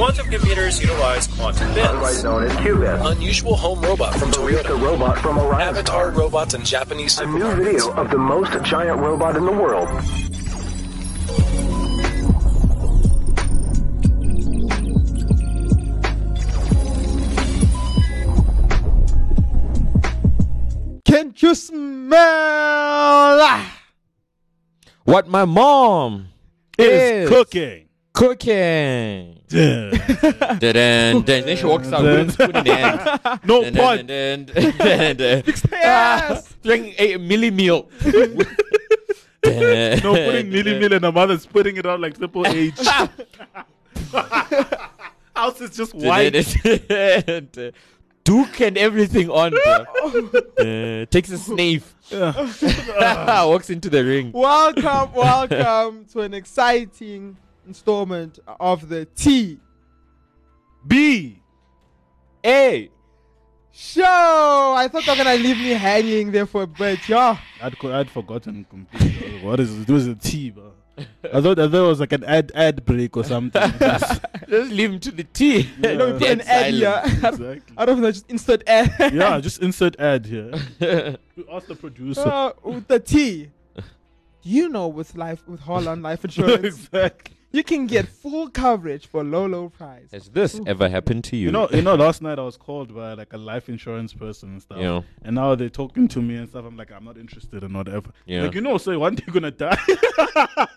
Quantum computers utilize quantum otherwise bits. known as qubits. Unusual home robot from The Toyota. robot from Orion. Avatar robots and Japanese A new supermarkets. video of the most giant robot in the world. Can't you smell ah! What my mom Is cooking. Cooking. Dun. Dun, dun, dun. Then she walks out with a spoon in hand. no Dun, point. dun, dun, dun, dun, dun. Drinking a mielie meal. No putting mielie meal and the mother's putting it out like triple H. House is just white. Duke and everything on, bro. Uh, takes a sniff. Walks into the ring. Welcome, welcome to an exciting installment of the T B A show. I thought they were gonna leave me hanging there for a bit. Yeah. I'd, co- I'd forgotten completely. what is it? It was a T, bro. I thought, I thought it was like an ad ad break or something. Just- just leave him to the T. Yeah. No, put an ad here. exactly. I don't know, just insert ad. Yeah, just insert ad here. We ask the producer. Uh, with the T. You know with life with Hollard Life Insurance, exactly. You can get full coverage for low, low price. Has this ever happened to you? You know, you know, last night I was called by like a life insurance person and stuff. Yeah. And now they're talking to me and stuff. I'm like, I'm not interested in whatever. Yeah. Like, you know, say one day you're gonna die.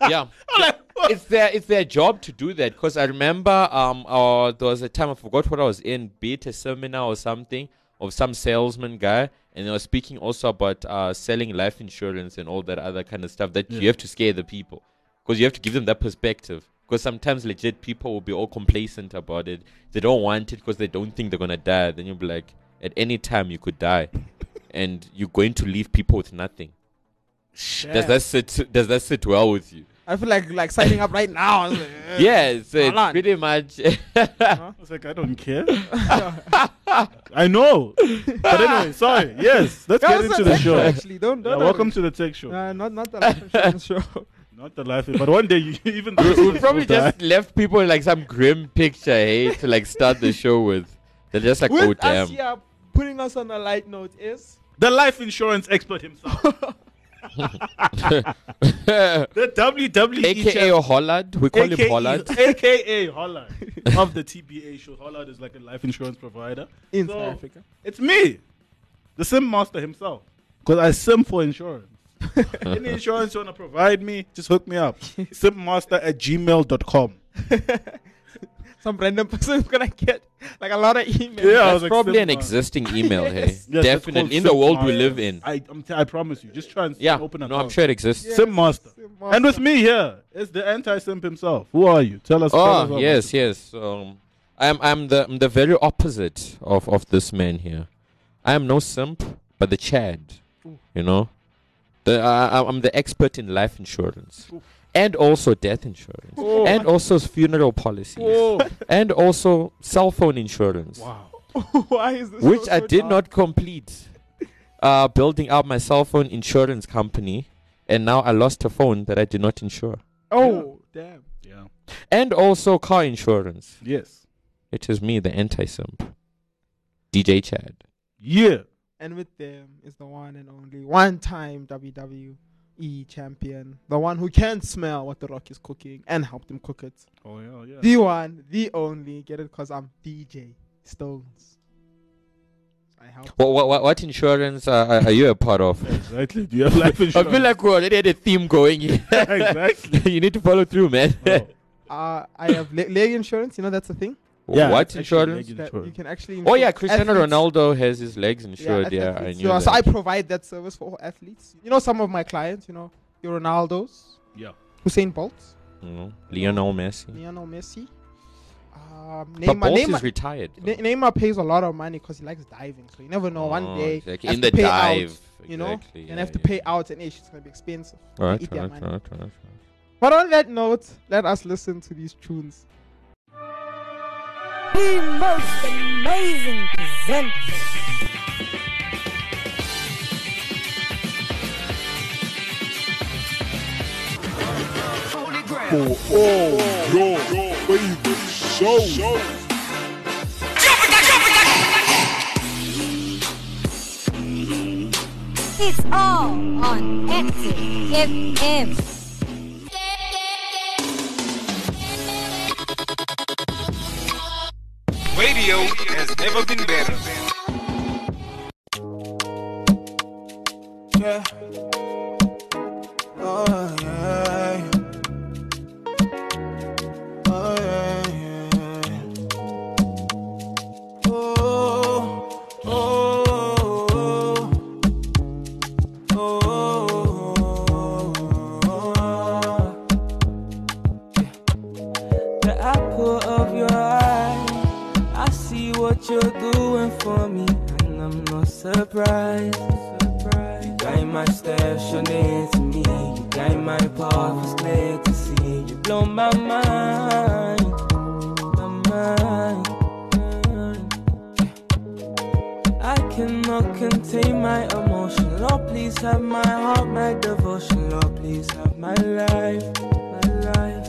yeah. Like, it's their it's their job to do that because I remember um uh, there was a time I forgot what I was in, be it a seminar or something of some salesman guy, and they were speaking also about uh selling life insurance and all that other kind of stuff that you have to scare the people because you have to give them that perspective. Because sometimes legit people will be all complacent about it. They don't want it because they don't think they're gonna die. Then you'll be like, at any time you could die, and you're going to leave people with nothing. Does that sit? Does that sit well with you? I feel like like signing up right now. I like, eh. Yeah, so it's pretty much. I was like, I don't care. I know. But anyway, sorry. Yes, let's That get into a the show. Actually, don't don't. welcome to the tech show. Uh, not not the life show. Not the life, but one day you even we we probably just left people in like some grim picture, hey, to like start the show with. They're just like, oh With us damn. here, putting us on a light note is the life insurance expert himself, the WWE AKA champ- Hollard. We call him AKA Hollard. AKA Hollard of the TBA show. Hollard is like a life insurance provider. in So- South Africa. It's me, the sim master himself, because I sim for insurance. Any insurance you want to provide me, just hook me up. Simpmaster at gmail.com. Some random person is gonna get like a lot of emails. Yeah, I was like, probably an existing email, hey. Yes. Definitely. In the world we live in. I, I'm t- I promise you. Just try and Yeah. open a No, I'm sure it exists. Yeah. Sim Master. And with me here is the anti-simp himself. Who are you? Tell us. tell us Oh about yes, yes. Um, I'm I'm the I'm the very opposite of of this man here. I am no simp, but the Chad. You know, the uh, I'm the expert in life insurance, and also death insurance, Oh. and also funeral policies, Oh. and also cell phone insurance, wow. Why is this? which so- I did dark? not complete. Uh, building out my cell phone insurance company, and now I lost a phone that I did not insure, Oh damn! Yeah. and also car insurance. Yes. It is me, the anti-simp. DJ Chad. Yeah. And with them is the one and only one-time WWE champion, the one who can smell what the Rock is cooking and help them cook it. Oh yeah, yeah. The one, the only. Get it? Cause I'm DJ Stones. I help. What what what, what insurance uh, are, are you a part of? exactly. Do you have life insurance? I feel like we already had a theme going. here. exactly. you need to follow through, man. Oh. Uh, I have le- leg insurance. You know that's a thing. Yeah, what it's insurance? you can actually. Oh yeah, Cristiano athletes. Ronaldo has his legs insured. ath- Yeah, I knew Yeah, that. So I provide that service for all athletes. You know, some of my clients. You know, your Ronaldos, Yeah. Usain Bolt, You know, Lionel Messi. Lionel Messi. Um, But Neymar, Bolt Neymar, is retired. Ne- Neymar pays a lot of money because he likes diving. So you never know. One Oh, day exactly. in the pay dive, out, you know, exactly, and yeah, have to yeah. pay out, and ish, it's gonna be expensive. All right, eat all their right, money. all right, all right. But on that note, let us listen to these tunes. The most amazing presenter. for all your favorite shows. It's all on Active FM. Radio my life, my life.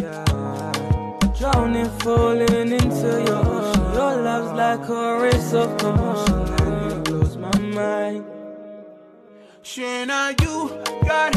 Yeah. Drowning, falling into your ocean. Your love's like a race of commotion, and it blows my mind. Shana, you got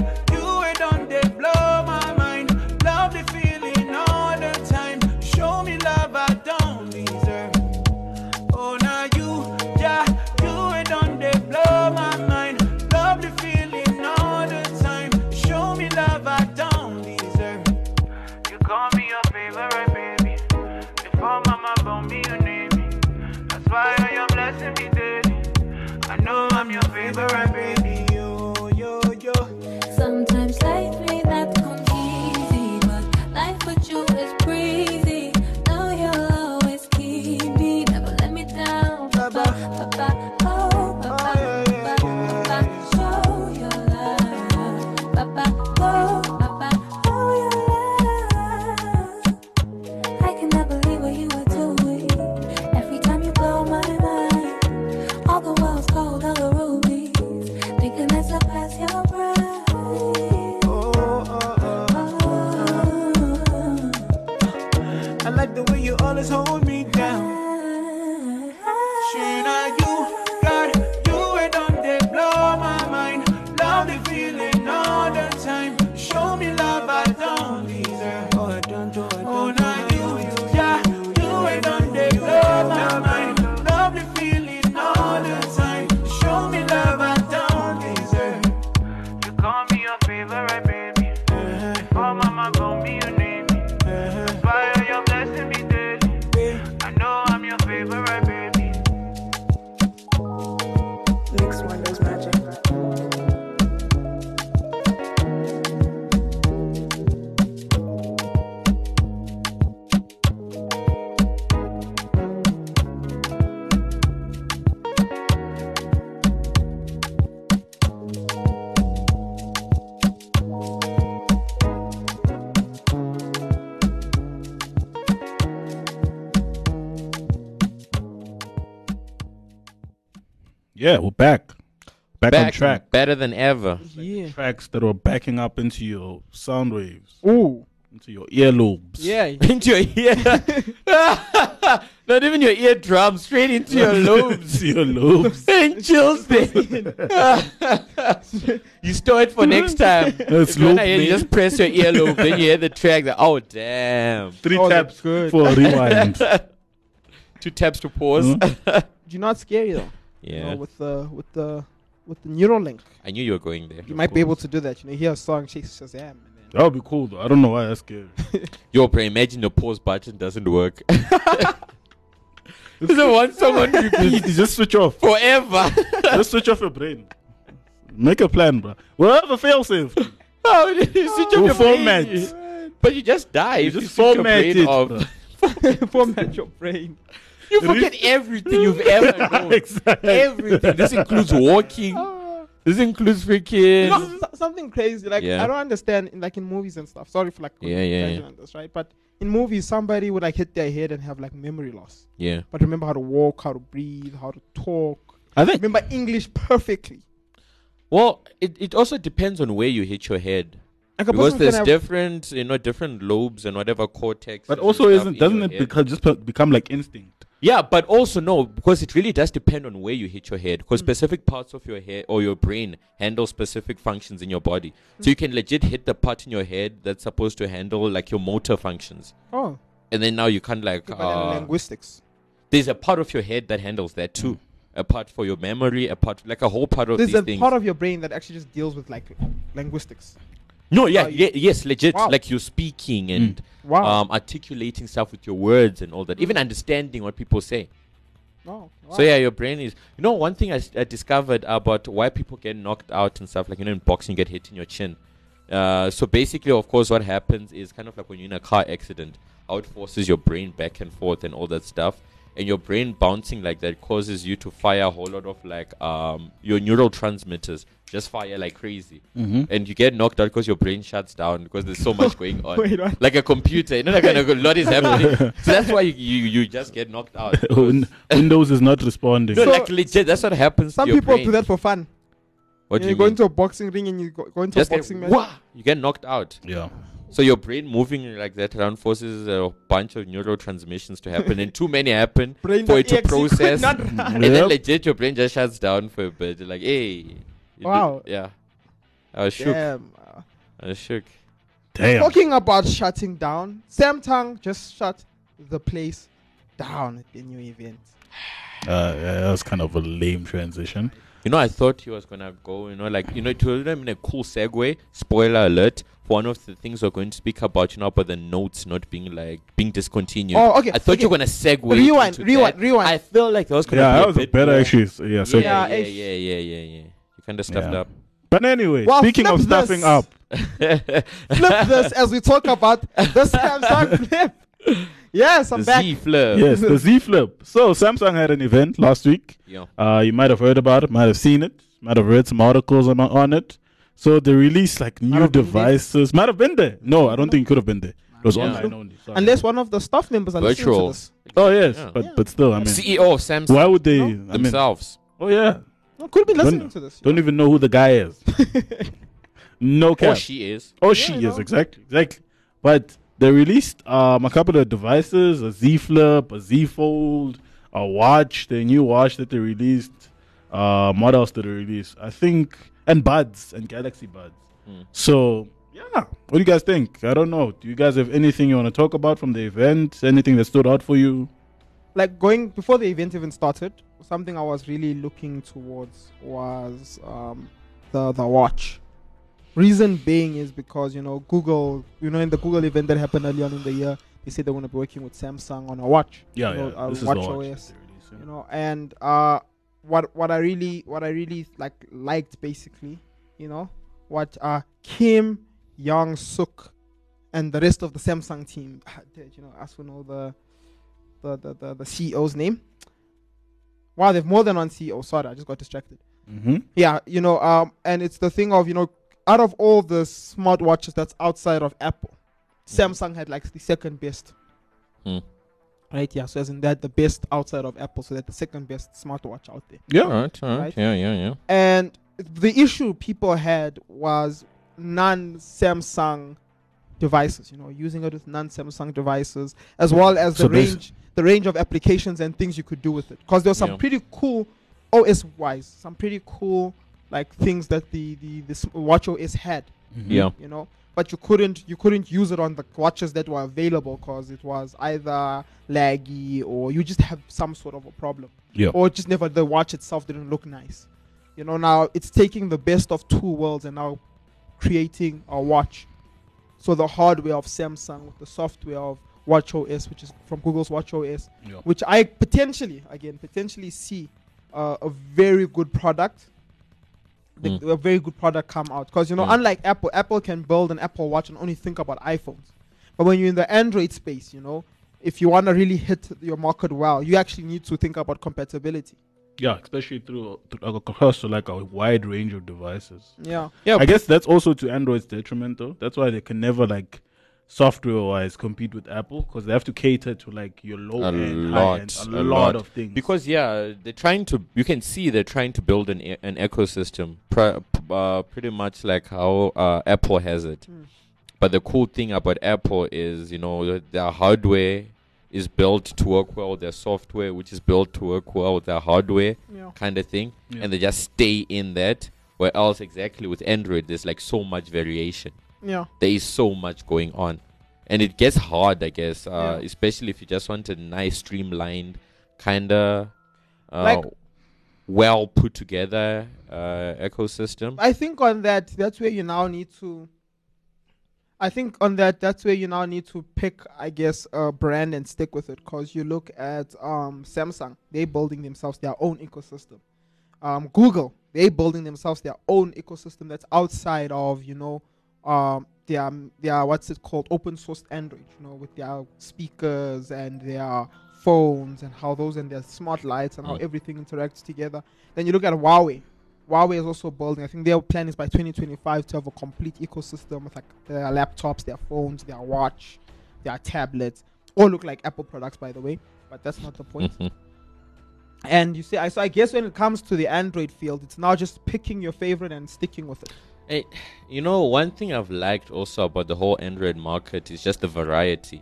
your favorite baby. Back, on track. better than ever. Yeah. Tracks that are backing up into your sound waves, Ooh. into your earlobes. Yeah. into your ear. Not even your eardrum, straight into your lobes. into your lobes. and chills there. you store it for next time. That's you lobe, hear, you just press your earlobe, then you hear the track. That, oh damn! Three Oh, that's taps good. for a rewind. Two taps to pause. Hmm? You're not scary though. You yeah, know, with the with the with the Neuralink, I knew you were going there. you of might be able to do that. You know, you hear a song, chase Shazam, and then that would be cool though. I don't know why that's scary. Yo, bro, imagine the pause button doesn't work. There's a one song on repeat just switch off. forever. just switch off your brain. Make a plan, bro. Whatever fail safe. oh, you switch off We'll your brain. format. But you just die. You if just switch your format brain it, off. format your brain. You forget everything you've ever known. exactly. Everything. This includes walking. This includes freaking. You know, so- something crazy. Like Yeah. I don't understand, in, like in movies and stuff. Sorry for like Yeah, yeah, yeah. on this, right? But in movies, somebody would like hit their head and have like memory loss, yeah. but remember how to walk, how to breathe, how to talk. I think Remember English perfectly. Well, it, it also depends on where you hit your head. Like a because person can there's have- different, you know, different lobes and whatever cortex. But and also, stuff isn't in doesn't your it head. become just pe- become like instinct? Yeah, but also no, because it really does depend on where you hit your head. Mm. Because specific parts of your head or your brain handle specific functions in your body. Mm. So you can legit hit the part in your head that's supposed to handle like your motor functions, Oh, and then now you can't like. then Uh, linguistics. there's a part of your head that handles that too. A part for your memory, a part like a whole part of things. There's a things. part of your brain that actually just deals with like linguistics. No, yeah, Oh, you- ye- yes, legit. Wow. Like you're speaking and Wow. um, articulating stuff with your words and all that, even understanding what people say. Oh, wow. So yeah, your brain is. You know, one thing I discovered about why people get knocked out and stuff like you know in boxing, you get hit in your chin. Uh, so basically, of course, what happens is kind of like when you're in a car accident, how it forces your brain back and forth and all that stuff, and your brain bouncing like that causes you to fire a whole lot of like um your neurotransmitters just fire like crazy, Mhm. and you get knocked out because your brain shuts down because there's so much going on, Wait, like a computer. You know, like a lot is happening. so that's why you, you you just get knocked out. Win- Windows is not responding. No, So- like legit. That's what happens. Some to your people brain. do that for fun. What do you you go mean? into a boxing ring and you go, go into Just a get boxing match. wah, you get knocked out. yeah. So your brain moving like that around forces a bunch of neurotransmissions to happen, and too many happen Brain for it to dot exe could process, not and then legit your brain just shuts down for a bit. You're like, hey, you did- Wow. yeah. I was shook. Damn. I was shook. Damn. Talking about shutting down, Samsung just shut the place down at the new event. Uh, yeah, that was kind of a lame transition. You know, I thought he was gonna go. You know, like you know, to them in a cool segue. Spoiler alert! For one of the things we're going to speak about, you know, about the notes not being like being discontinued. Oh, okay, I thought you were gonna segue. Rewind, rewind, that. rewind. I feel like that was gonna Yeah, be that a was a bit better more- actually. So, yeah. So, yeah, Yeah, yeah, yeah, yeah, yeah, yeah. You kind of stuffed Yeah. up. but anyway, Well, speaking of stuffing this. up, Flip this as we talk about the Samsung flip. Yes, I'm the back. Z flip. yes, the Z Flip. So Samsung had an event last week. Yeah. Uh, you might have heard about it, might have seen it, might have read some articles on, on it. So they released like new have devices. Might have been there. No, I don't think it could have been there. It was Yeah. online only. Sorry. Unless one of the staff members are listening to this. oh yes, Yeah. but but still, I mean, CEO of Samsung why would they? No, I mean, themselves. oh yeah, No, could be Don't- listening to this. don't even know who the guy is. no or cap. she is. Oh, Yeah, she is know. exactly, exactly. But they released um, a couple of devices: a Z Flip, a Z Fold, a watch, the new watch that they released. Um, what else did they release? I think and buds and Galaxy buds. Hmm. So yeah, what do you guys think? I don't know. Do you guys have anything you want to talk about from the event? Anything that stood out for you? like going before the event even started, something I was really looking towards was um, the the watch. Reason being is because you know Google, you know, in the Google event that happened early on in the year, they said they're going to be working with Samsung on a watch. Yeah, you know, yeah. this watch the watch OS. yeah. you know and uh what what i really what i really like liked basically you know what uh kim young suk and the rest of the samsung team did you know ask for know the the, the the the ceo's name wow they've more than one ceo sorry i just got distracted Mhm. yeah you know um and it's the thing of you know out of all the smartwatches that's outside of apple samsung had like the second best Hmm. right yeah so as in that the best outside of apple so that the second best smartwatch out there Yeah. Right. Right. Right. Yeah. Yeah. Yeah. and the issue people had was non Samsung devices, you know, using it with non Samsung devices, as well as the So range, the range of applications and things you could do with it. Because there was some Yeah. pretty cool OS wise, some pretty cool like things that the the this Watch OS had, Mhm. Yeah. you know. But you couldn't you couldn't use it on the watches that were available because it was either laggy or you just have some sort of a problem Yeah. or just never the watch itself didn't look nice. You know, now it's taking the best of two worlds and now creating a watch. So the hardware of Samsung with the software of WatchOS, which is from Google's WatchOS, Yeah. which I potentially, again, potentially see uh, a very good product. The, Mm. A very good product come out because you know, Mm. unlike Apple, Apple can build an Apple Watch and only think about iPhones. But when you're in the Android space, you know, if you want to really hit your market well, you actually need to think about compatibility. Yeah, especially through, through across to like a wide range of devices. Yeah. Yeah. I guess that's also to Android's detriment, though. That's why they can never like software wise compete with Apple because they have to cater to like your low a end, high lot, end, a, a, lot, lot of things. Because yeah, they're trying to. You can see they're trying to build an e- an ecosystem, pr- uh, pretty much like how uh, Apple has it. Mm. But the cool thing about Apple is, you know, their hardware is built to work well their software, which is built to work well with their hardware, Yeah. kind of thing, Yeah. and they just stay in that. Where else exactly with Android, there's like so much variation Yeah. there is so much going on and it gets hard i guess uh, Yeah. especially if you just want a nice streamlined kind of uh, Like- well put together uh, ecosystem I think on that, that's where you now need to. I think on that, that's where you now need to pick, I guess, a brand and stick with it. Because you look at um, Samsung, they're building themselves their own ecosystem. Um, Google, they're building themselves their own ecosystem that's outside of, you know, um, their their what's it called, open source Android. You know, with their speakers and their phones and how those and their smart lights and how Mm. everything interacts together. Then you look at Huawei. Huawei is also building. I think their plan is by 2025 to have a complete ecosystem with like their laptops, their phones, their watch, their tablets. All look like Apple products, by the way, but that's not the point. Mhm. And you see, I so I guess when it comes to the Android field, it's now just picking your favorite and sticking with it. Hey, you know one thing i've liked also about the whole android market is just the variety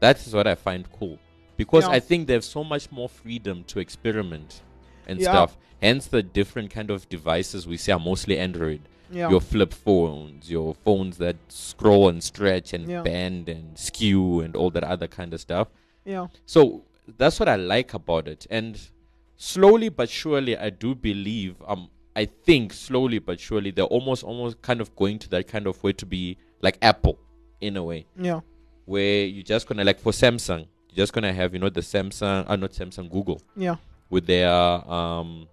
that is what i find cool because Yeah. i think they have so much more freedom to experiment and Yeah. stuff hence the different kind of devices we see are mostly android Yeah. your flip phones, your phones that scroll and stretch and bend and skew and all that other kind of stuff. yeah. So that's what I like about it. And slowly but surely, I do believe, um, I think slowly but surely, they're almost, almost kind of going to that kind of way to be like Apple in a way, Yeah. where you're just gonna like for Samsung, you're just gonna have you know the Samsung, uh, not Samsung, Google Yeah. with their um,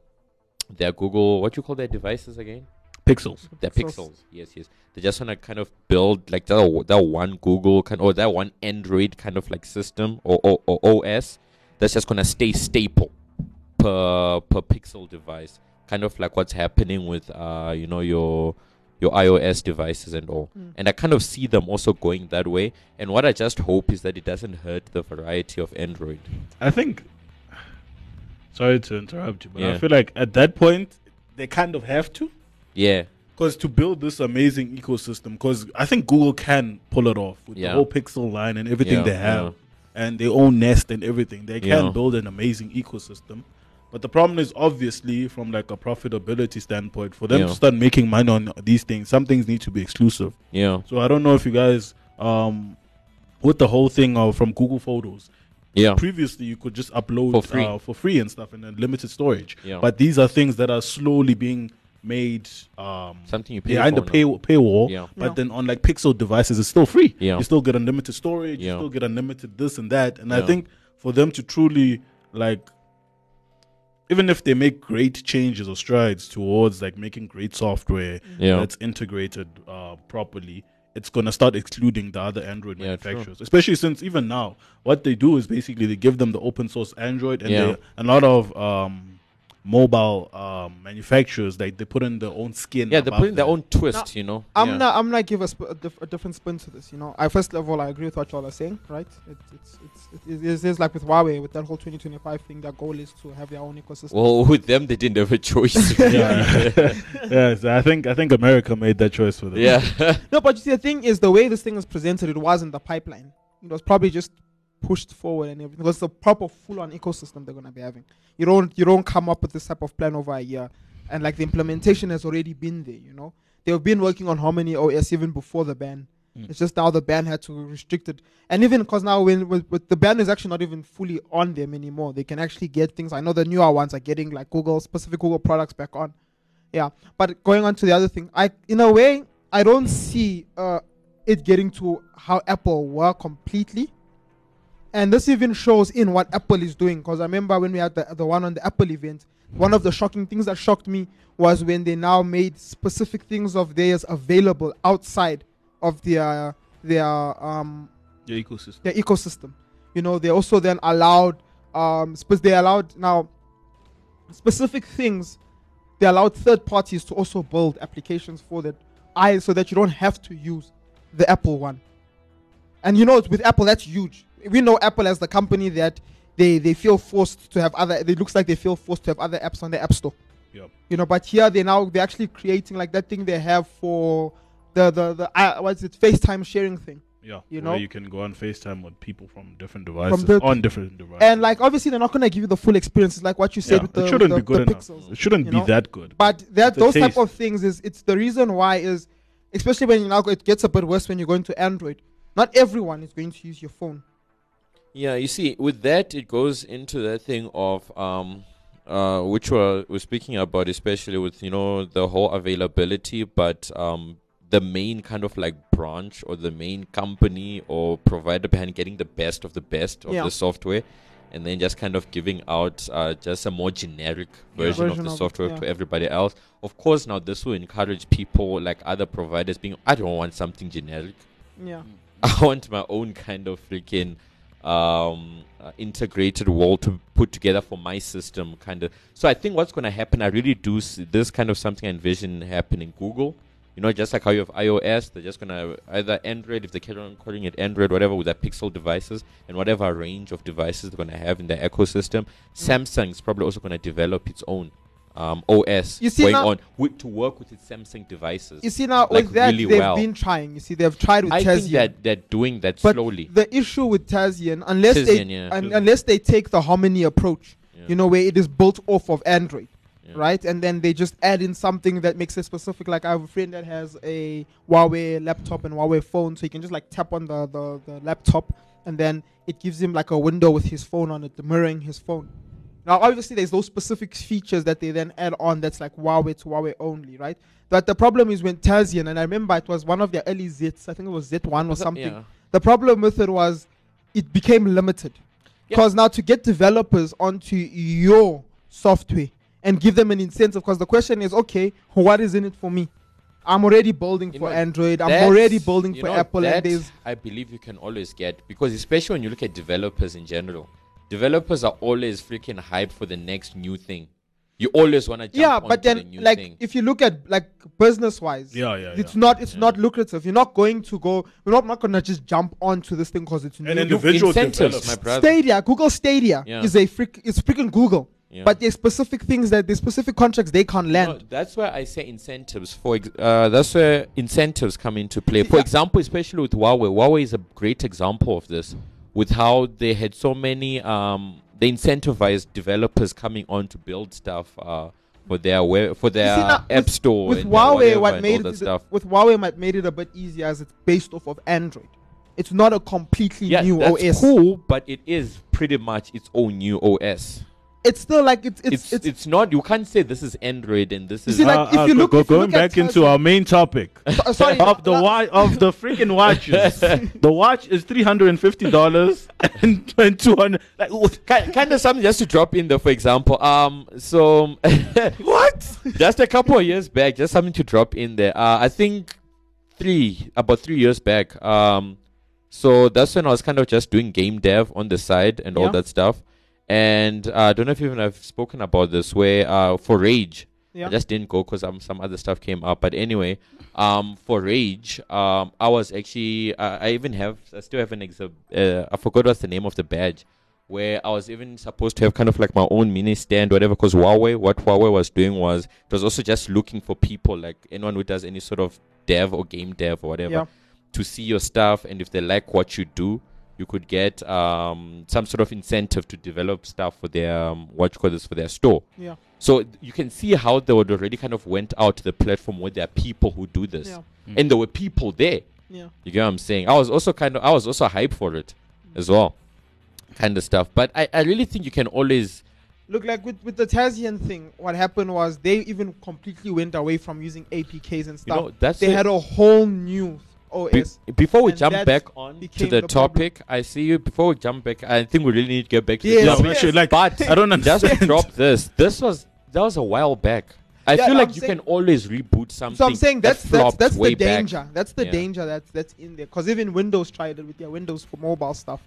their Google, what you call their devices again? Pixels. the Pixels. pixels. Yes, yes. They just want to kind of build like that, that one Google kind or that one Android kind of like system or, or, or OS that's just gonna stay staple per per pixel device. Kind of like what's happening with uh you know your your iOS devices and all. Mm. And I kind of see them also going that way. And what I just hope is that it doesn't hurt the variety of Android. I think. Sorry to interrupt you, but I feel like at that point they kind of have to, Yeah. because to build this amazing ecosystem, because I think Google can pull it off with Yeah. the whole Pixel line and everything Yeah, they have, yeah. and their own Nest and everything. They can Yeah. build an amazing ecosystem. But the problem is obviously from like a profitability standpoint, for them Yeah. to start making money on these things, some things need to be exclusive. Yeah. So I don't know if you guys, um, with the whole thing of from Google Photos, Yeah. previously you could just upload For free. uh, for free and stuff and then limited storage. Yeah. But these are things that are slowly being made um, Something you pay behind for the pay paywall. Yeah. But Yeah. then on like Pixel devices, it's still free. Yeah. You still get unlimited storage. Yeah. You still get unlimited this and that. And I think for them to truly like. Even if they make great changes or strides towards like making great software Yeah. that's integrated uh, properly, it's gonna start excluding the other Android Yeah, true. manufacturers. Especially since even now, what they do is basically they give them the open source Android, and Yeah. they, a lot of um, mobile um, manufacturers they they put in their own skin. Yeah, they're above putting their own twist, Now, you know. I'm yeah. not. I'm not give a, sp- a, diff- a different spin to this. You know, I first of all I agree with what y'all are saying. Right? It, it's it's it is it's like with Huawei with that whole 2025 thing. Their goal is to have their own ecosystem. Well, with them, they didn't have a choice. Yeah, yeah. So I think I think America made that choice for them. yeah. no, but you see, the thing is the way this thing was presented. It wasn't the pipeline. It was probably just pushed forward and everything. Because it's a proper full-on ecosystem they're gonna be having. You don't you don't come up with this type of plan over a year, and like the implementation has already been there. You know, they've been working on how many OS even before the ban. Mm. It's just now the ban had to restrict it, and even because now when with, with the ban is actually not even fully on them anymore, they can actually get things. I know the newer ones are getting like Google specific Google products back on. Yeah, but going on to the other thing, I in a way I don't see uh, it getting to how Apple were completely, and this even shows in what Apple is doing. Because I remember when we had the the one on the Apple event, one of the shocking things that shocked me was when they now made specific things of theirs available outside of their their um Your ecosystem. their ecosystem. You know, they also then allowed um spe- they allowed now specific things they allowed third parties to also build applications for that I so that you don't have to use the Apple one. And you know, with Apple, that's huge. We know Apple as the company that they they feel forced to have other. It looks like they feel forced to have other apps on their app store. Yep. You know, but here they now they're actually creating like that thing they have for the the the uh, what's it FaceTime sharing thing. Yeah, You where know? you can go on FaceTime with people from different devices the- on different devices. And like obviously they're not gonna give you the full experience. It's like what you said yeah, with the, it shouldn't the, be good the enough. pixels. It shouldn't be know? that good. But that those type of things is it's the reason why is especially when you now it gets a bit worse when you go into Android. Not everyone is going to use your phone. Yeah, you see, with that, it goes into that thing of um, uh, which we're, we're speaking about, especially with you know the whole availability, but um, the main kind of like branch or the main company or provider behind getting the best of the best of Yeah. the software, and then just kind of giving out uh, just a more generic Yeah. version, Version of the of software yeah. to everybody else. Of course, now this will encourage people like other providers being, I don't want something generic. Yeah. I want my own kind of freaking um, uh, integrated wall to put together for my system, kind of. So I think what's going to happen, I really do see this kind of something I envision happen in Google. You know, just like how you have iOS, they're just going to either Android, if they carry on calling it Android, whatever, with their Pixel devices and whatever range of devices they're going to have in their ecosystem. Samsung is probably also going to develop its own um, OS You see going now- on with, to work with its Samsung devices. You see now like with that really they've well. been trying. You see they've tried with I Tizen. think that they're doing that but slowly. the issue with Tizen, unless they yeah. un- unless they take the Harmony approach, Yeah. you know, where it is built off of Android, Yeah. right? And then they just add in something that makes it specific. Like I have a friend that has a Huawei laptop and Huawei phone, so he can just like tap on the, the, the laptop, and then it gives him like a window with his phone on it, mirroring his phone. Now, obviously, there's those specific features that they then add on that's like Huawei to Huawei only, right? But the problem is when Tizen, and I remember it was one of their early Zits, I think it was Z1 or something. Yeah. The problem with it was it became limited. Because now to get developers onto your software and give them an incentive, because the question is, okay, what is in it for me? I'm already building You for know, Android. I'm already building for Apple, and there's I believe you can always get because especially when you look at developers in general, developers are always freaking hyped for the next new thing. You always want to jump into the next one. yeah, onto but the then new like thing. if you look at like business wise, Yeah, yeah, it's yeah. not it's Yeah. not lucrative. You're not going to go. We're not, not gonna just jump onto this thing because it's new. An You- individual incentives, developer. my brother. Stadia, Google Stadia Yeah. is a freak. It's freaking Google. Yeah. But there's specific things that there's specific contracts they can't No, land. that's where I say incentives. For ex- uh, that's where incentives come into play. For Yeah. example, especially with Huawei, Huawei is a great example of this. With how they had so many, um, they incentivized developers coming on to build stuff uh, for their web, for their see, now, app store. with and Huawei, what made it stuff. with Huawei might made it a bit easier as it's based off of Android. It's not a completely Yeah, new that's OS. cool, but it is pretty much its own new OS. It's still like it's It's it's, it's, not. You can't say this is Android and this is. see, like, if you go- look- go- if you going look at back into Tesla- our main topic So- sorry of the no, wa- of the freaking watches. the watch is three hundred and fifty dollars and, and two hundred. Like what? kind of something just to drop in there, for example. Um, so what? just a couple of years back, just something to drop in there. Uh, I think three, about three years back. Um, so that's when I was kind of just doing game dev on the side and all Yeah. that stuff. And uh, I don't know if even I've spoken about this. Where uh, for Rage, Yeah. I just didn't go because um, some other stuff came up. But anyway, um, for Rage, um, I was actually uh, I even have I still have an exhib. Uh, I forgot what's the name of the badge. Where I was even supposed to have kind of like my own mini stand, whatever. Because Huawei, what Huawei was doing was it was also just looking for people like anyone who does any sort of dev or game dev or whatever Yeah. to see your stuff, and if they like what you do, you could get um, some sort of incentive to develop stuff for their um, what you call this for their store. Yeah. So you can see how they would already kind of went out to the platform where there are people who do this, Yeah. and there were people there. Yeah. You get what I'm saying? I was also kind of I was also hyped for it as well, kind of stuff. But I, I really think you can always Look like with, with the Tizen thing, what happened was they even completely went away from using APKs and you stuff. know that's they where- had a whole new Be- before we and jump back on to the, the problem. topic, I see you. Before we jump back, I think we really need to get back to Yes, the topic. should, like, But I don't just understand. to drop this. This was that was a while back. I Yeah, feel like I'm you saying- can always reboot something. So I'm saying that that's that's that's the way back. danger. That's the Yeah. danger that's that's in there. Because even Windows tried it with their Windows for mobile stuff,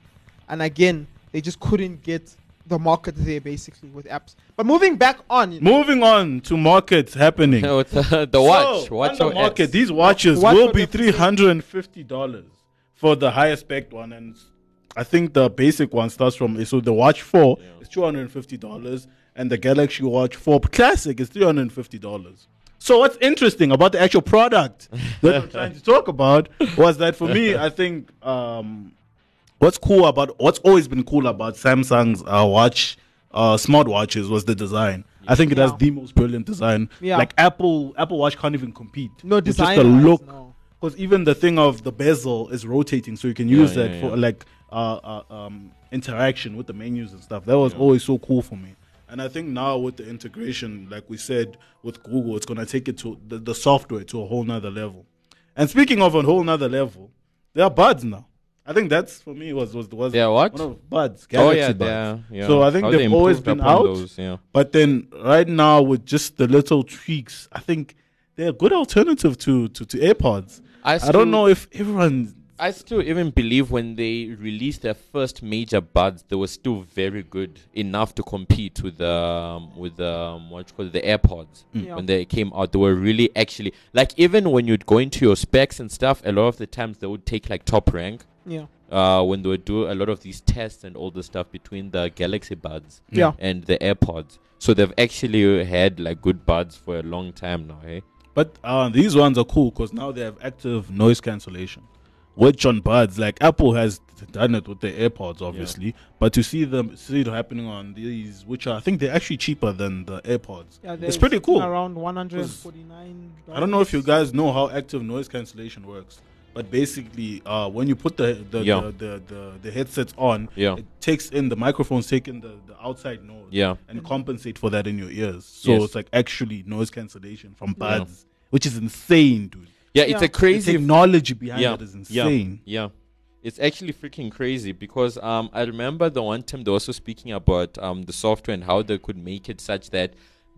and again they just couldn't get the market there basically with apps. But moving back on, Moving on to markets happening. Uh, the watch, So, watch on the OS. market, these watches Watch will be three hundred and fifty dollars for the highest spec one, and I think the basic one starts from so the Watch Four is two hundred and fifty dollars, and the Galaxy Watch Four Classic is three hundred and fifty dollars. So what's interesting about the actual product that I'm trying to talk about was that for me, I think um, what's cool about what's always been cool about Samsung's uh, watch uh, smartwatches was the design. I think it has Yeah. the most brilliant design. Yeah. Like Apple, Apple Watch can't even compete. No with just design. the wise, look. no. Because even the thing of the bezel is rotating, so you can use Yeah, that yeah, for yeah. like uh, uh, um, interaction with the menus and stuff. That was always so cool for me. And I think now with the integration, like we said with Google, it's gonna take it to the, the software to a whole nother level. And speaking of a whole nother level, there are buds now. I think that's for me was was was They are what? one of buds. Oh yeah, buds. they are, yeah. So I think How they they've always been out. Those, yeah. But then right now with just the little tweaks, I think they're a good alternative to to, to AirPods. I I don't know if everyone I still even believe when they released their first major buds, they were still very good enough to compete with the um, with the um, what you call it, the AirPods Yeah. when they came out. They were really actually like even when you'd go into your specs and stuff, a lot of the times they would take like top rank. Yeah. Uh, when they would do a lot of these tests and all the stuff between the Galaxy Buds Yeah. and the AirPods, so they've actually had like good buds for a long time now. Eh? But uh, these ones are cool because now they have active noise cancellation, which on buds like Apple has done it with the AirPods, obviously. But to see them see it happening on these, which are I think they're actually cheaper than the AirPods. Yeah, they're it's pretty sitting cool. Around one hundred and forty-nine. I don't know if you guys know how active noise cancellation works, but basically, uh, when you put the the, Yeah. the, the, the the headsets on, Yeah. it takes in the microphones take in the, the outside noise, Yeah. and compensate for that in your ears. So Yes. it's like actually noise cancellation from Yeah. buds, which is insane, dude. Yeah, it's Yeah. a crazy The technology behind yeah, it is insane. Yeah, yeah. It's actually freaking crazy because um, I remember the one time they were also speaking about um, the software and how they could make it such that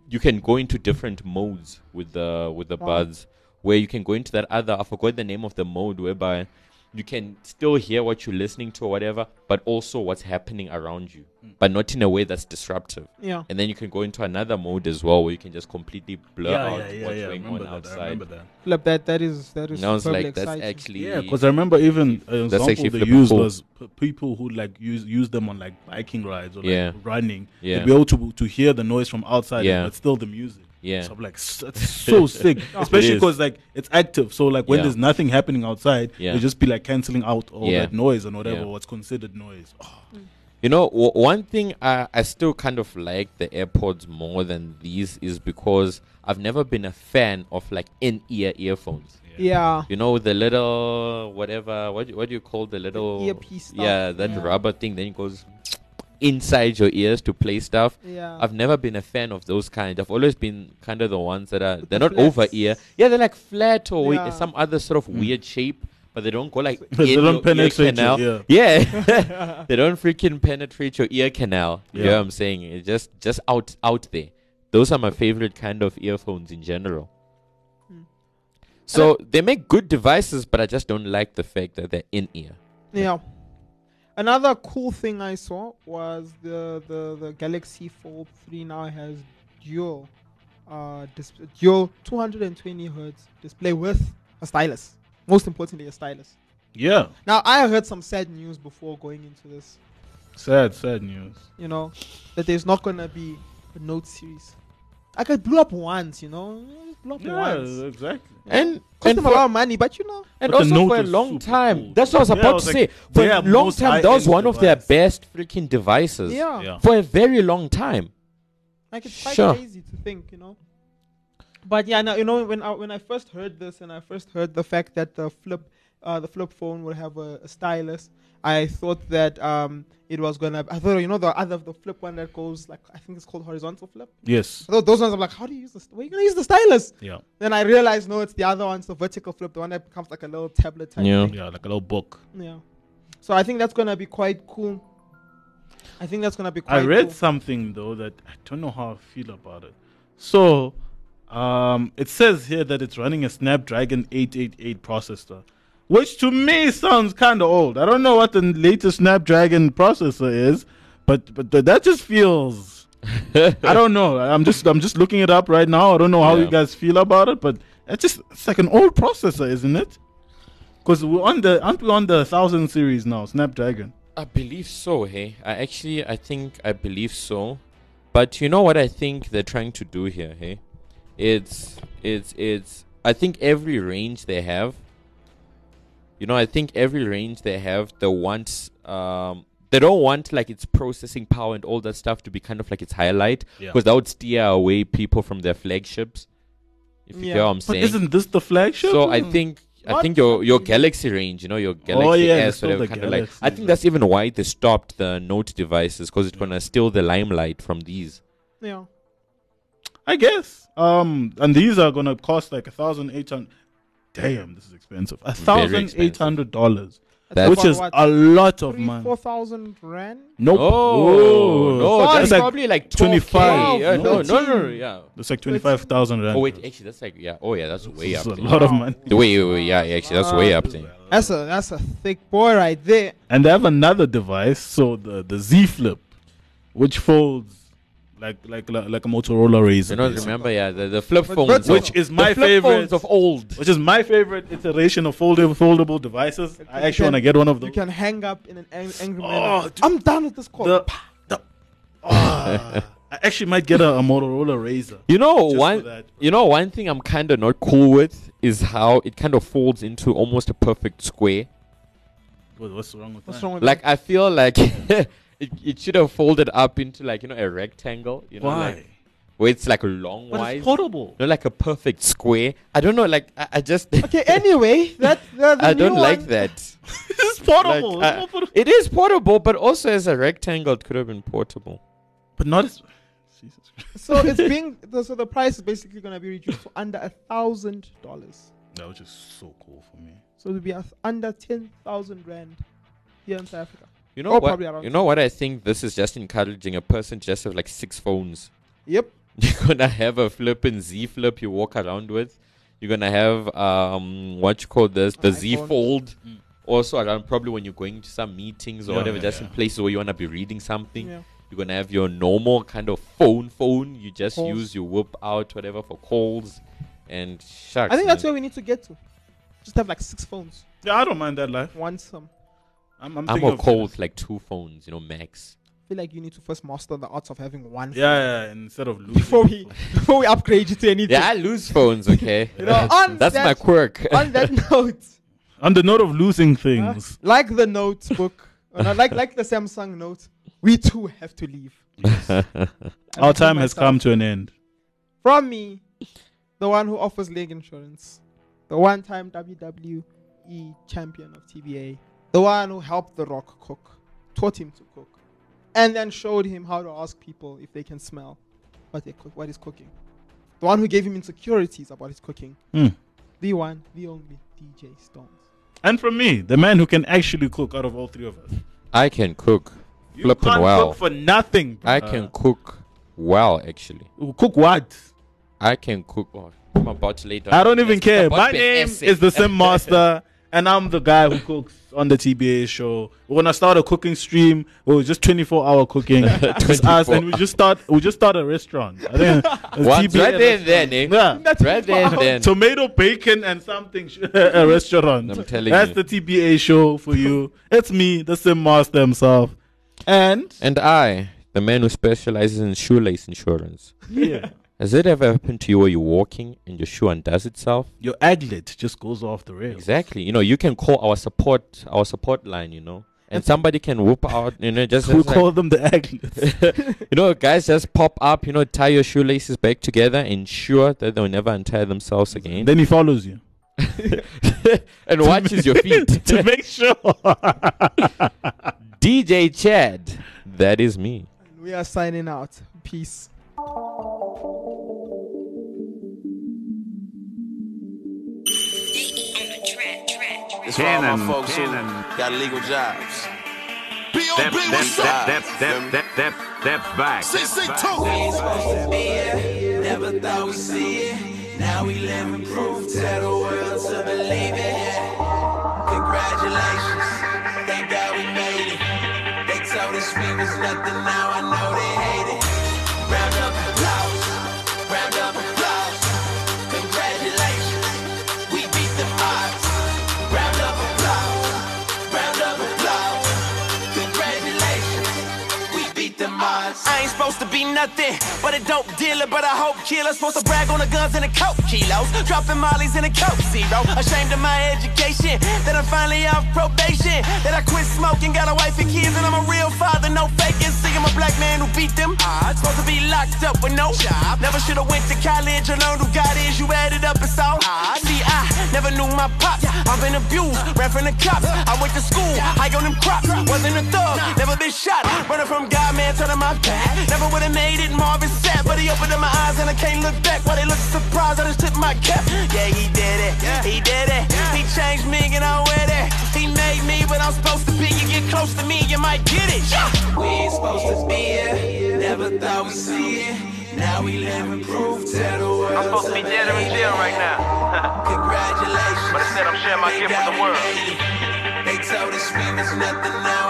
you can go into different modes with the with the Wow. buds, where you can go into that other I forgot the name of the mode whereby you can still hear what you're listening to or whatever, but also what's happening around you, mm. but not in a way that's disruptive. Yeah. And then you can go into another mode as well where you can just completely blur Yeah, out yeah, yeah, what's yeah. I going remember on that. I outside. remember that. Flip that. That is that is. And I was superbly like, that's exciting. actually Yeah, because I remember even an That's example actually they flipping used cool. was p- people who like use use them on like biking rides or like Yeah. running. Yeah. to be able to to hear the noise from outside, Yeah. but still the music. Yeah. so I'm like, s- that's so sick, especially because like it's active. So like when Yeah. there's nothing happening outside, Yeah. you just be like canceling out all Yeah. that noise and whatever Yeah. what's considered noise. Oh, mm. You know, w- one thing I, I still kind of like the AirPods more than these is because I've never been a fan of like in ear earphones. Yeah. You know, the little whatever, what, do- what do you call the little earpiece stuff. Yeah, that Yeah. rubber thing then it goes inside your ears to play stuff. Yeah. I've never been a fan of those kind. I've always been kind of the ones that are they're the not over ear. Yeah, they're like flat or Yeah. some other sort of weird shape, but they don't go like They don't your penetrate ear your ear. Yeah, they don't freaking penetrate your ear canal. You know Yeah. what I'm saying? It's just just out out there. Those are my favorite kind of earphones in general. Hmm. So they make good devices, but I just don't like the fact that they're in ear. Yeah. Another cool thing I saw was the the, the Galaxy Fold 3 now has dual uh dis- dual 220 hertz display with a stylus. Most importantly, a stylus. yeah, Now I heard some sad news before going into this. sad, sad news. You know that there's not gonna be a Note series. Like it blew up once, you know, it blew up Yeah, once. exactly. And Cost and them a for- lot of money, but you know, And But also for a long time. cool. That's what I was Yeah, I about was to like, say. For a long time, that was high-end one of their best freaking devices. yeah. Yeah. For a very long time. Like it's quite Sure. crazy to think, you know. But yeah, now you know when I when I first heard this and I first heard the fact that the flip uh, the flip phone would have a, a stylus, I thought that um it was gonna. I thought you know the other the flip one that goes like I think it's called horizontal flip. Yes. I thought those ones I'm like, how do you use this? Where you gonna use the stylus? Yeah. Then I realized no, it's the other ones, the vertical flip, the one that becomes like a little tablet type. Yeah. thing. Yeah, like a little book. Yeah. So I think that's gonna be quite cool. I think that's gonna be quite. I read cool. something though that I don't know how I feel about it. So, um, it says here that it's running a Snapdragon 888 processor, which to me sounds kind of old. I don't know what the latest Snapdragon processor is, but but that just feels. I don't know. I'm just I'm just looking it up right now. I don't know how Yeah. you guys feel about it, but it's just it's like an old processor, isn't it? Because we're on the aren't we on the thousand series now? Snapdragon. I believe so, hey. I actually I think I believe so. But you know what I think they're trying to do here, hey? It's it's it's I think every range they have you know, I think every range they have they want um they don't want like its processing power and all that stuff to be kind of like its highlight Yeah. because that would steer away people from their flagships. If you Yeah. get what I'm But saying. isn't this the flagship? So I think I Not think your your. Galaxy range, you know, your Galaxy Oh, yeah, S, whatever kind of like. I think that's even why they stopped the Note devices because it's gonna steal the limelight from these. Yeah. I guess. Um, and these are gonna cost like a thousand eight hundred. Damn, this is expensive. A thousand eight hundred dollars, That's which is what, a lot of three, money. four thousand rand. Nope. Oh Whoa. no, Sorry, that's like probably like 25. 25. Yeah, no, no, no, no, yeah. That's like twenty five thousand rand. Oh wait, actually, that's like yeah. Oh yeah, that's way That's up. That's a there. lot of money. The way, wait, wait, yeah, yeah, actually, that's way up there. That's a that's a thick boy right there. And they have another device, so the the Z Flip, which folds like like like, like a Motorola Razr, You know, basically. remember, yeah, the, the flip phone, phones, which is the my flip favorite phones of old. which is my favorite iteration of foldable foldable devices. I actually want to get one of them. You can hang up in an ang- angry Oh, manner. dude. I'm done with this call. The, the, Ah, I actually might get a, a Motorola Razr. You know, one that, you know one thing I'm kind of not cool with is how it kind of folds into almost a perfect square. What- What's wrong with What's that? wrong with Like I feel like it, it should have folded up into like you know a rectangle. You know, Why? like, where it's like a long But wise. it's portable. You know, like a perfect square. I don't know. Like I, I just Okay, anyway, that the, the I new don't like that. it's portable. Like, It's uh, I- portable. it is portable, but also as a rectangle, it could have been portable. but not as. Jesus Christ. So it's being the, so the price is basically going to be reduced to under a thousand dollars. That was just so cool for me. So it'll be a, under ten thousand rand here in South Africa. You know Or what? probably around You know what? I think this is just encouraging a person just have like six phones. Yep. You're gonna have a flipping Z flip you walk around with. You're gonna have um what you call this the Z iPhone. fold. Also around probably when you're going to some meetings or Yeah, whatever, yeah, just yeah. in places where you wanna be reading something. Yeah. You're gonna have your normal kind of phone phone. You just Calls. use your whip out whatever for calls and shucks. I think that's where we need to get to. Just have like six phones. Yeah, I don't mind that life. One some. I'm, I'm, I'm a of- call with like two phones, you know, max. I feel like you need to first master the arts of having one. Yeah, yeah, yeah, instead of losing. Before we before we upgrade you to anything. Yeah, I lose phones, okay? You know, on that's my quirk. On that note, On the note of losing huh, things, like the notebook, or not, like like the Samsung Note, we too have to leave. our time has come to an end. From me, the one who offers leg insurance, the one-time WWE champion of TBA, the one who helped The Rock cook, taught him to cook, and then showed him how to ask people if they can smell what they cook, what he's cooking. The one who gave him insecurities about his cooking. Hmm. The one, the only DJ Stones. And from me, the man who can actually cook out of all three of us. I can cook. You Flipping can't well. cook for nothing. I can cook well, actually. cook what? I can cook. Oh, I'm about to lay down. I don't even It's care. My name essay. is the Sim Master, and I'm the guy who cooks on the TBA show. We're gonna start a cooking stream. Well, just 24 hour cooking. Just us, and we just start. We just start a restaurant. I think a What? TBA Right there and then, eh? Yeah. That's Right there and then. Tomato bacon and something. sh- a restaurant. I'm telling you. That's you. the TBA show for you. it's me, the Sim Master himself, and And I, the man who specializes in shoelace insurance. yeah, Has it ever happened to you where you're walking and your shoe undoes itself? your aglet just goes off the rails. Exactly. You know, you can call our support our support line, you know. And somebody can whoop out, you know, just, Who just like- call them the aglets? you know, guys just pop up, you know, tie your shoelaces back together, ensure that they'll never untie themselves again. then he follows you and watches your feet. to make sure. DJ Chad, that is me. We are signing out. Peace. It's for all my folks who got legal jobs. Step, step, step, step, step, step, step, step back. Never thought we'd see it. Now we living proof to the world to believe it. Congratulations. Thank God we made it. They told us we was nothing, now I know they supposed to be nothing but a dope dealer, but a hope killer. Supposed to brag on the guns and the coke kilos, dropping mollies in a coke zero. Ashamed of my education, that I'm finally off probation, that I quit smoking, got a wife and kids, and I'm a real father, no faking. See, I'm a black man who beat them. Supposed to be locked up with no job. Never should have went to college or learned who God is. You added up, it's all. See, I never knew my pops. I've been abused, ran from the cops. I went to school, I on them crops. Wasn't a thug, never been shot. Running from God, man, turning my back. Never would have made it, Marvin Sapp. But he opened up my eyes and I can't look back. While they look surprised, I just tipped my cap. Yeah, he did it. He did it. He changed me and I'm with it. He made me what I'm supposed to be. You get close to me, you might get it. We ain't supposed to be here. Never thought we'd see it. Now we living proof. Tell the world. I'm supposed to be dead or in jail right now. Congratulations. But instead, I'm sharing my gift with the world. They told us we was nothing. Now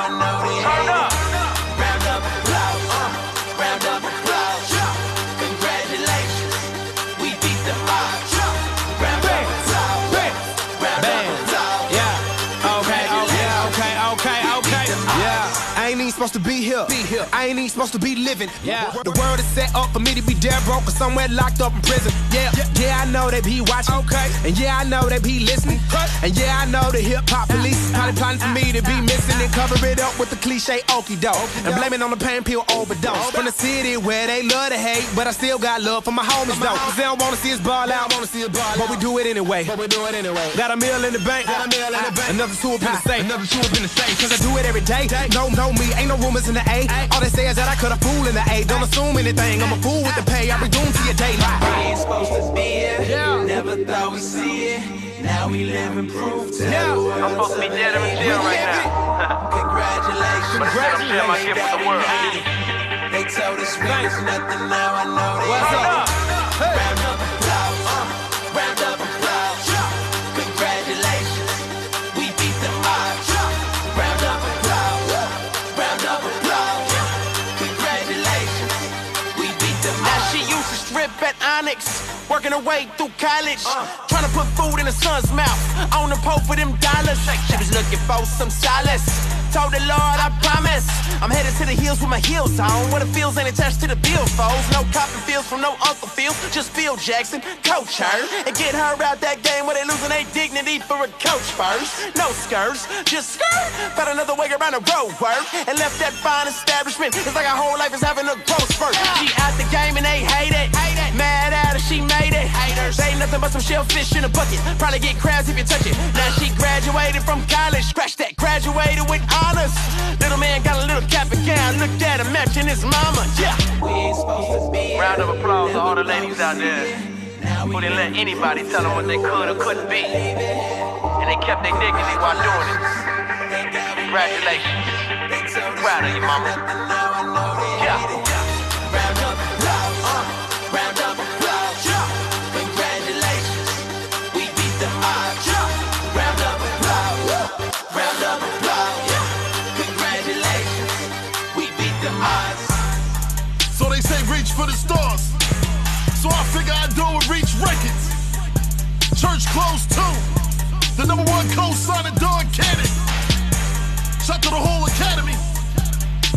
supposed to be here. Be here. I ain't even supposed to be living. Yeah. The world is set up for me to be dead broke or somewhere locked up in prison. Yeah. Yeah, I know they be watching. Okay. And yeah, I know they be listening. And yeah, I know the hip hop police probably plotting for me to be missing and cover it up with the cliche okie doke. And blame it on the pain pill overdose. From the city where they love to hate, but I still got love for my homies though. Cause they don't wanna see us ball out. Wanna see us ball but we do it anyway. But we do it anyway. Got a meal in the bank. Got a meal in the bank. Another two up in the safe. Another two up in the safe. Cause I do it every day. No, no, me. Ain't no rumors in the A. All they say is that I could have fool in the A. Don't assume anything. I'm a fool with the pay. I be doomed to your daylight. We ain't supposed to be here. Never thought we'd see it. Now we living proof. Tell Yeah. the world. I'm supposed to be dead in jail right now. Congratulations. But instead, I'm my gift with the world. They told us we was nothing. Now I know they What's up? it. Working her way through college. Trying to put food in her son's mouth. On the pole for them dollars. She was looking for some solace. Told the Lord, I promise. I'm headed to the hills with my heels on. Where the fields ain't attached to the billfolds. No copping feels from no Uncle Phil. Just Phil Jackson, coach her. And get her out that game where they losing their dignity for a coach first. No skirts, just skirt. Found another way around the road work. And left that fine establishment. It's like our whole life is having a growth spurt. She out the game and they hate it. Mad at her, she made it. They ain't nothing but some shellfish in a bucket. Probably get crabs if you touch it. Now she graduated from college. Scratch that, graduated with honors. Little man got a little cap and gown. Looked at him, matching his mama. Yeah. We ain't supposed to be. Round of applause to all the ladies out there who didn't let anybody tell them what they could or couldn't be. And they kept their dignity while doing it. Congratulations. Proud of you, mama. Yeah. Church Clothes 2. The number one co-signer, Don Cannon. Shout to the whole academy.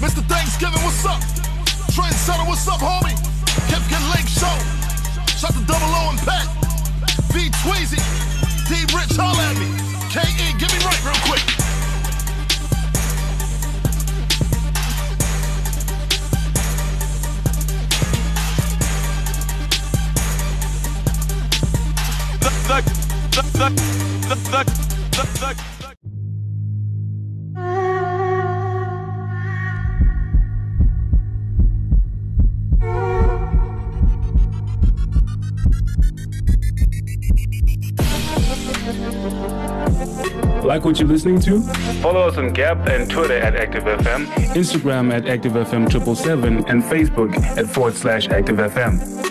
Mr. Thanksgiving, what's up? Trendsetter, what's up, homie? Kipkin Lake Show. Shout to Double O and Pat. V Tweezy. D Rich, holla at me. KE, get me right real quick. Like what you're listening to? Follow us on Gap and Twitter at ActiveFM, Instagram at ActiveFM777, and Facebook at forward slash ActiveFM.